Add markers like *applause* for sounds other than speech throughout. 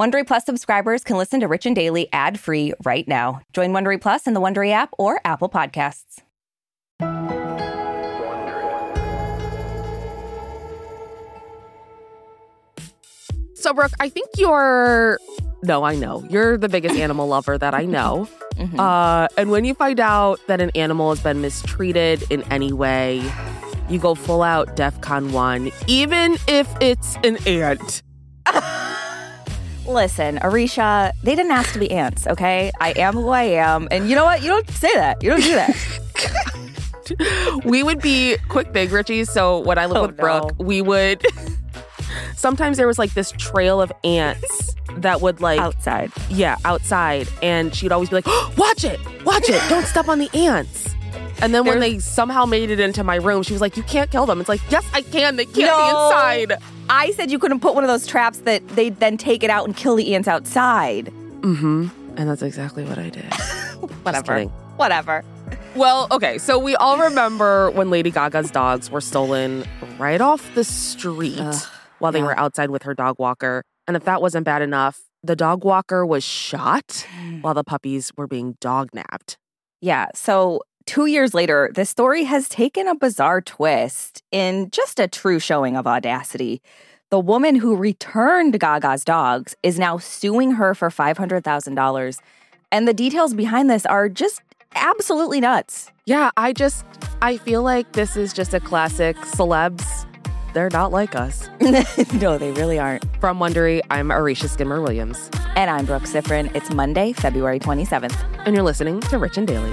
Wondery Plus subscribers can listen to Rich and Daily ad-free right now. Join Wondery Plus in the Wondery app or Apple Podcasts. So, Brooke, I think you're. No, I know. You're the biggest *laughs* animal lover that I know. Mhm. Uh, and when you find out that an animal has been mistreated in any way, you go full out DEFCON 1, even if it's an ant. Listen, Arisha, they didn't ask to be ants, okay? I am who I am. And you know what? You don't say that. You don't do that. *laughs* we would be quick big Richie. So when I lived Oh, with Brooke, no. we would. *laughs* Sometimes there was like this trail of ants that would like Outside. yeah outside, and she'd always be like, *gasps* "Watch it, watch it, don't step on the ants." And then when they somehow made it into my room, she was like, "You can't kill them." It's like, "Yes, I can. They can't be inside." I said you couldn't put one of those traps that they'd then take it out and kill the ants outside. Mm-hmm. And that's exactly what I did. *laughs* Whatever. Whatever. Well, okay, so we all remember when Lady Gaga's dogs were stolen right off the street Ugh, while they yeah. were outside with her dog walker. And if that wasn't bad enough, the dog walker was shot while the puppies were being dog napped. Yeah. So two years later, the story has taken a bizarre twist in just a true showing of audacity. The woman who returned Gaga's dogs is now suing her for $500,000. And the details behind this are just absolutely nuts. Yeah, I just, I feel like this is just a classic celebs. They're not like us. *laughs* no, they really aren't. From Wondery, I'm Arisha Skidmore Williams. And I'm Brooke Sifrin. It's Monday, February 27th. and you're listening to Rich and Daily.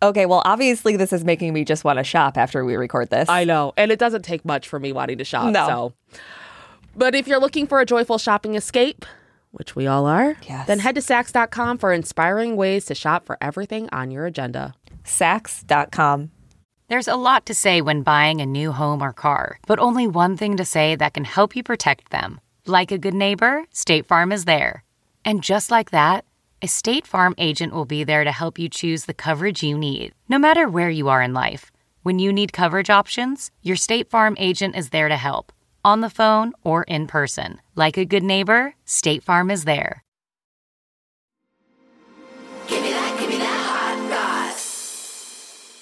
Okay, well, obviously, this is making me just want to shop after we record this. I know, and it doesn't take much for me wanting to shop. No. So, but if you're looking for a joyful shopping escape, which we all are, Yes. then head to Saks.com for inspiring ways to shop for everything on your agenda. Saks.com. There's a lot to say when buying a new home or car, but only one thing to say that can help you protect them. Like a good neighbor, State Farm is there. And just like that, a State Farm agent will be there to help you choose the coverage you need, no matter where you are in life. When you need coverage options, your State Farm agent is there to help, on the phone or in person. Like a good neighbor, State Farm is there. Give me that, give me that hot sauce.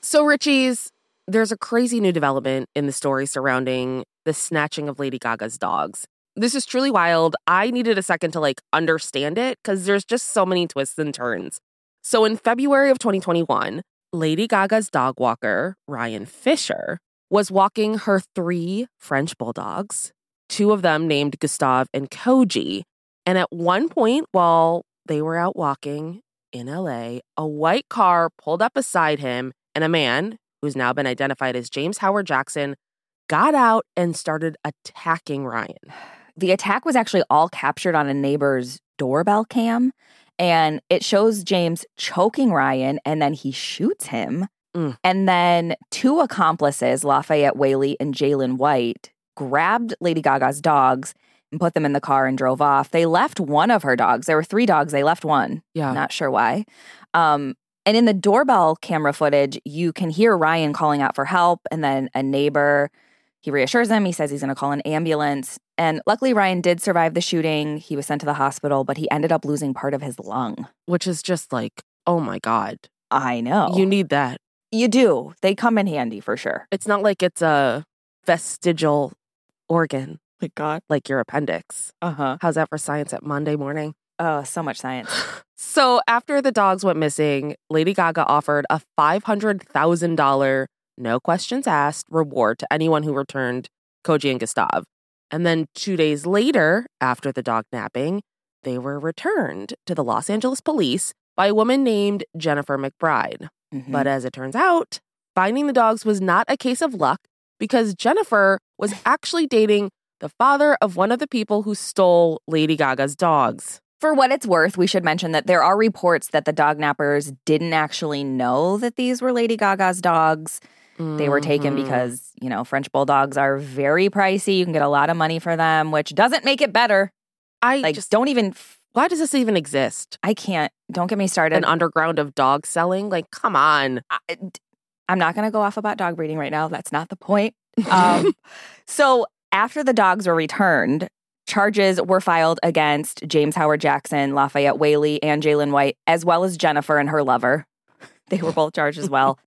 So, Richie's, there's a crazy new development in the story surrounding the snatching of Lady Gaga's dogs. This is truly wild. I needed a second to like understand it because there's just so many twists and turns. So, in February of 2021, Lady Gaga's dog walker, Ryan Fischer, was walking her three French bulldogs, two of them named Gustav and Koji. And at one point, while they were out walking in LA, a white car pulled up beside him, and a man, who's now been identified as James Howard Jackson, got out and started attacking Ryan. The attack was actually all captured on a neighbor's doorbell cam, and it shows James choking Ryan, and then he shoots him. Mm. And then two accomplices, Lafayette Whaley and Jalen White, grabbed Lady Gaga's dogs and put them in the car and drove off. They left one of her dogs. There were three dogs. They left one. Yeah. Not sure why. Um, and in the doorbell camera footage, you can hear Ryan calling out for help, and then a neighbor. He reassures him. He says he's going to call an ambulance. And luckily, Ryan did survive the shooting. He was sent to the hospital, but he ended up losing part of his lung. which is just like, oh my God, I know. you need that. you do. They come in handy for sure. It's not like it's a vestigial organ, My God. like your appendix. Uh huh. How's that for science at Monday morning? Oh, so much science. *sighs* So after the dogs went missing, Lady Gaga offered a $500,000, no questions asked reward to anyone who returned Koji and Gustav. And then two days later, after the dog napping, they were returned to the Los Angeles police by a woman named Jennifer McBride. Mhm. But as it turns out, finding the dogs was not a case of luck because Jennifer was actually dating the father of one of the people who stole Lady Gaga's dogs. For what it's worth, we should mention that there are reports that the dog nappers didn't actually know that these were Lady Gaga's dogs. They were taken Mhm. because, you know, French bulldogs are very pricey. You can get a lot of money for them, which doesn't make it better. I Like, just don't even, why does this even exist? I can't, don't get me started. An underground of dog selling? Like, come on. I, am not going to go off about dog breeding right now. That's not the point. *laughs* Um, so after the dogs were returned, charges were filed against James Howard Jackson, Lafayette Whaley, and Jalen White, as well as Jennifer and her lover. *laughs* They were both charged as well.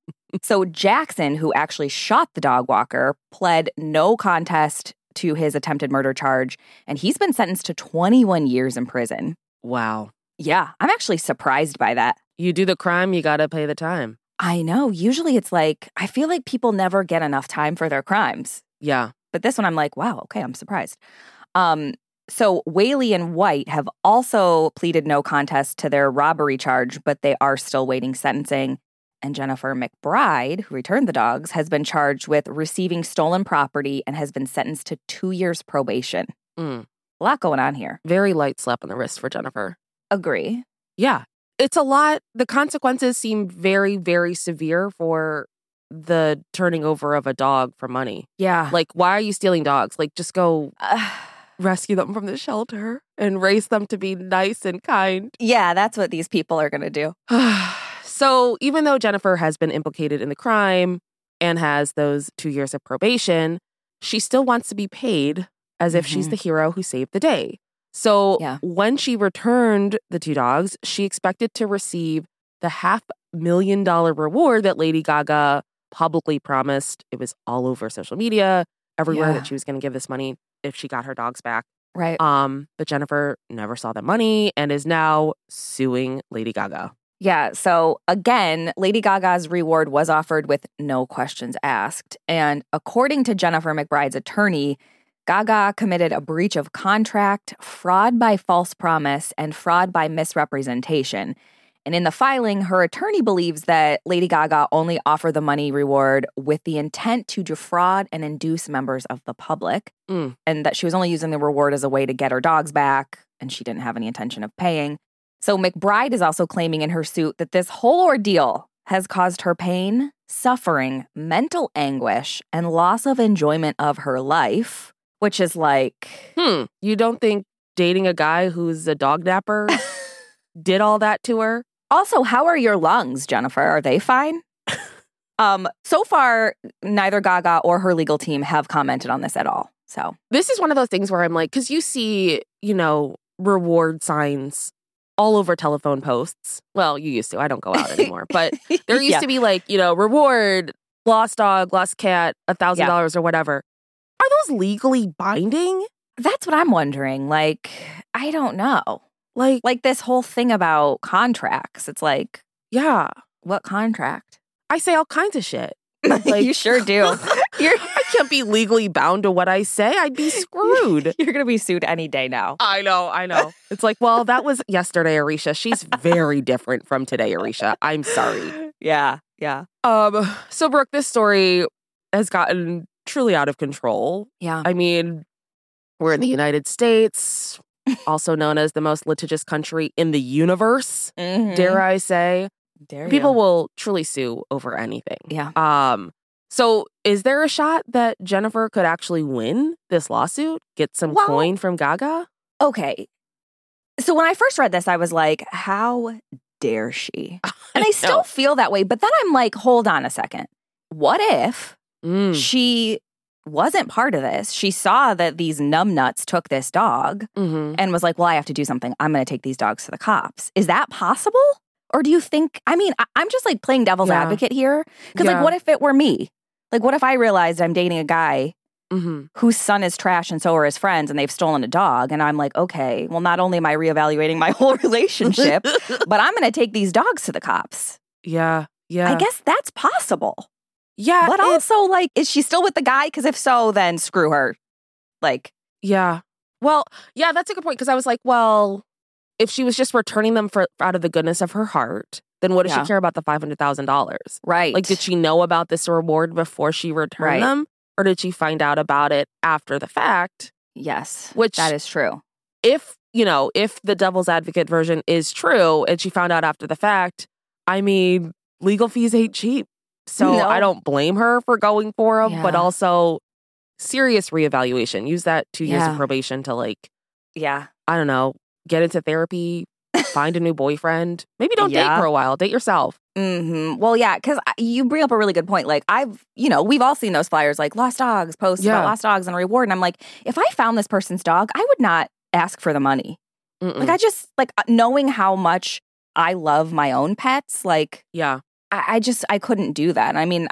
So Jackson, who actually shot the dog walker, pled no contest to his attempted murder charge, and he's been sentenced to 21 years in prison. wow. Yeah, I'm actually surprised by that. You do the crime, you got to pay the time. I know. Usually it's like, I feel like people never get enough time for their crimes. Yeah. But this one, I'm like, wow, okay, I'm surprised. Um, so Whaley and White have also pleaded no contest to their robbery charge, but they are still waiting sentencing. And Jennifer McBride, who returned the dogs, has been charged with receiving stolen property and has been sentenced to two years probation. Mm. A lot going on here. Very light slap on the wrist for Jennifer. Agree. Yeah. It's a lot. The consequences seem very, very severe for the turning over of a dog for money. Yeah. Like, why are you stealing dogs? Like, just go *sighs* rescue them from the shelter and raise them to be nice and kind. yeah, that's what these people are going to do. *sighs* *sighs* so, even though Jennifer has been implicated in the crime and has those two years of probation, she still wants to be paid as if she's Mhm. the hero who saved the day. So, Yeah. when she returned the two dogs, she expected to receive the half million dollar reward that Lady Gaga publicly promised. It was all over social media, everywhere Yeah. that she was going to give this money if she got her dogs back. Right. Um, but Jennifer never saw the money and is now suing Lady Gaga. Yeah. So again, Lady Gaga's reward was offered with no questions asked. And according to Jennifer McBride's attorney, Gaga committed a breach of contract, fraud by false promise, and fraud by misrepresentation. And in the filing, her attorney believes that Lady Gaga only offered the money reward with the intent to defraud and induce members of the public, Mm. and that she was only using the reward as a way to get her dogs back, and she didn't have any intention of paying. So McBride is also claiming in her suit that this whole ordeal has caused her pain, suffering, mental anguish, and loss of enjoyment of her life, which is like, Hmm. You don't think dating a guy who's a dog napper *laughs* did all that to her? Also, how are your lungs, Jennifer? Are they fine? *laughs* um, so far, neither Gaga or her legal team have commented on this at all. So, This is one of those things where I'm like, because you see, you know, reward signs all over telephone posts. Well, you used to. I don't go out *laughs* anymore. But there used Yeah. to be like, you know, reward, lost dog, lost cat, a thousand dollars or whatever. Are those legally binding? that's what I'm wondering. Like, I don't know. Like, Like this whole thing about contracts. It's like, yeah. what contract? I say all kinds of shit. *laughs* Like- you sure do. *laughs* You're I can't be legally bound to what I say. I'd be screwed. *laughs* You're gonna be sued any day now. I know, I know. It's like, well, that was yesterday, Arisha. She's very different from today, Arisha. I'm sorry. Yeah, yeah, Um, so Brooke, this story has gotten truly out of control. yeah. I mean, we're in the United States, also known as the most litigious country in the universe, Mhm. dare I say. Dare People you. will truly sue over anything. Yeah. Um, so is there a shot that Jennifer could actually win this lawsuit, get some Well- coin from Gaga? Okay. So when I first read this, I was like, how dare she? *laughs* And I still feel that way. But then I'm like, hold on a second. What if Mm, she wasn't part of this? She saw that these numbnuts took this dog mhm. and was like, well, I have to do something. I'm going to take these dogs to the cops. Is that possible? Or do you think, I mean, I- I'm just like playing devil's Yeah. advocate here. Because, Yeah. like, what if it were me? Like, what if I realized I'm dating a guy Mhm. whose son is trash and so are his friends and they've stolen a dog? And I'm like, okay, well, not only am I reevaluating my *laughs* whole relationship, *laughs* but I'm going to take these dogs to the cops. yeah, yeah. I guess that's possible. yeah, But also, like, is she still with the guy? Because if so, then screw her. Like, Yeah. Well, yeah, that's a good point because I was like, well, if she was just returning them for out of the goodness of her heart, then what does Yeah. she care about the five hundred thousand dollars? Right. Like, did she know about this reward before she returned Right. them, or did she find out about it after the fact? Yes. Which- that is true. If you know, if the devil's advocate version is true, and she found out after the fact, I mean, legal fees ain't cheap. So No. I don't blame her for going for them, but also serious reevaluation. Use that two years Yeah. of probation to like Yeah. I don't know, get into therapy, find a new boyfriend. Maybe don't Yeah. date for a while. Date yourself. hmm Well, yeah, because you bring up a really good point. Like, I've, you know, we've all seen those flyers, like lost dogs, posts Yeah. about lost dogs and reward. And I'm like, if I found this person's dog, I would not ask for the money. Mm-mm. Like, I just, like, uh, knowing how much I love my own pets, like, yeah. I, I just, I couldn't do that. I mean,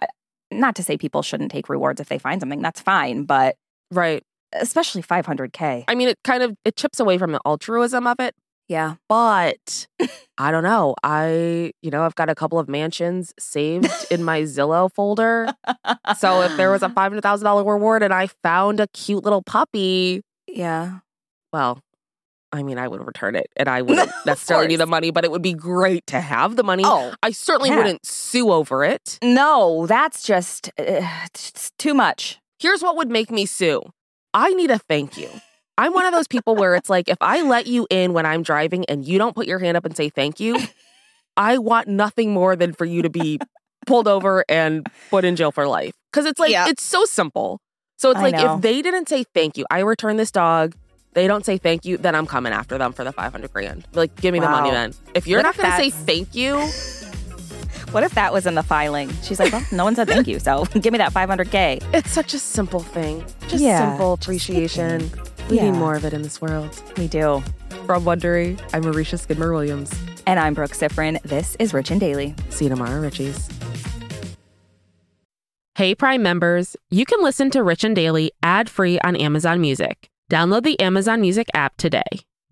not to say people shouldn't take rewards if they find something, that's fine. But Right. Especially 500K. I mean, it kind of it chips away from the altruism of it, Yeah. but *laughs* I don't know. I, you know, I've got a couple of mansions saved in my Zillow folder. So if there was a *laughs* five hundred thousand dollar reward and I found a cute little puppy, yeah. well, I mean, I would return it, and I *laughs* wouldn't necessarily need the money, but it would be great to have the money. Oh, I certainly yeah. wouldn't sue over it. no, that's just uh, it's too much. Here's what would make me sue. I need a thank you. I'm one of those people where it's like if I let you in when I'm driving and you don't put your hand up and say thank you, I want nothing more than for you to be pulled over and put in jail for life. Cuz it's like Yeah. it's so simple. So it's I like know. if they didn't say thank you, I return this dog, they don't say thank you, then I'm coming after them for the 500 grand. Like give me the money then. If you're What not to say thank you, What if that was in the filing? She's like, well, no one said thank you, so *laughs* give me that 500K. it's such a simple thing. Just Yeah, simple just appreciation. We Yeah. need more of it in this world. We do. From Wondery, I'm Arisha Skidmore Williams. And I'm Brooke Sifrin. This is Rich and Daily. See you tomorrow, Richies. Hey, Prime members, you can listen to Rich and Daily ad free on Amazon Music. Download the Amazon Music app today.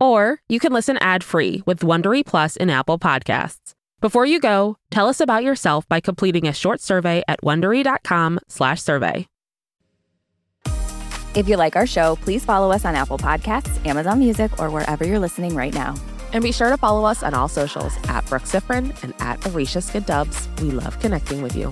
Or you can listen ad free with Wondery Plus in Apple Podcasts. Before you go, tell us about yourself by completing a short survey at wondery.com/slash survey. If you like our show, please follow us on Apple Podcasts, Amazon Music, or wherever you're listening right now. And be sure to follow us on all socials at Brooke Sifrin and at Arisha Skid Dubs. We love connecting with you.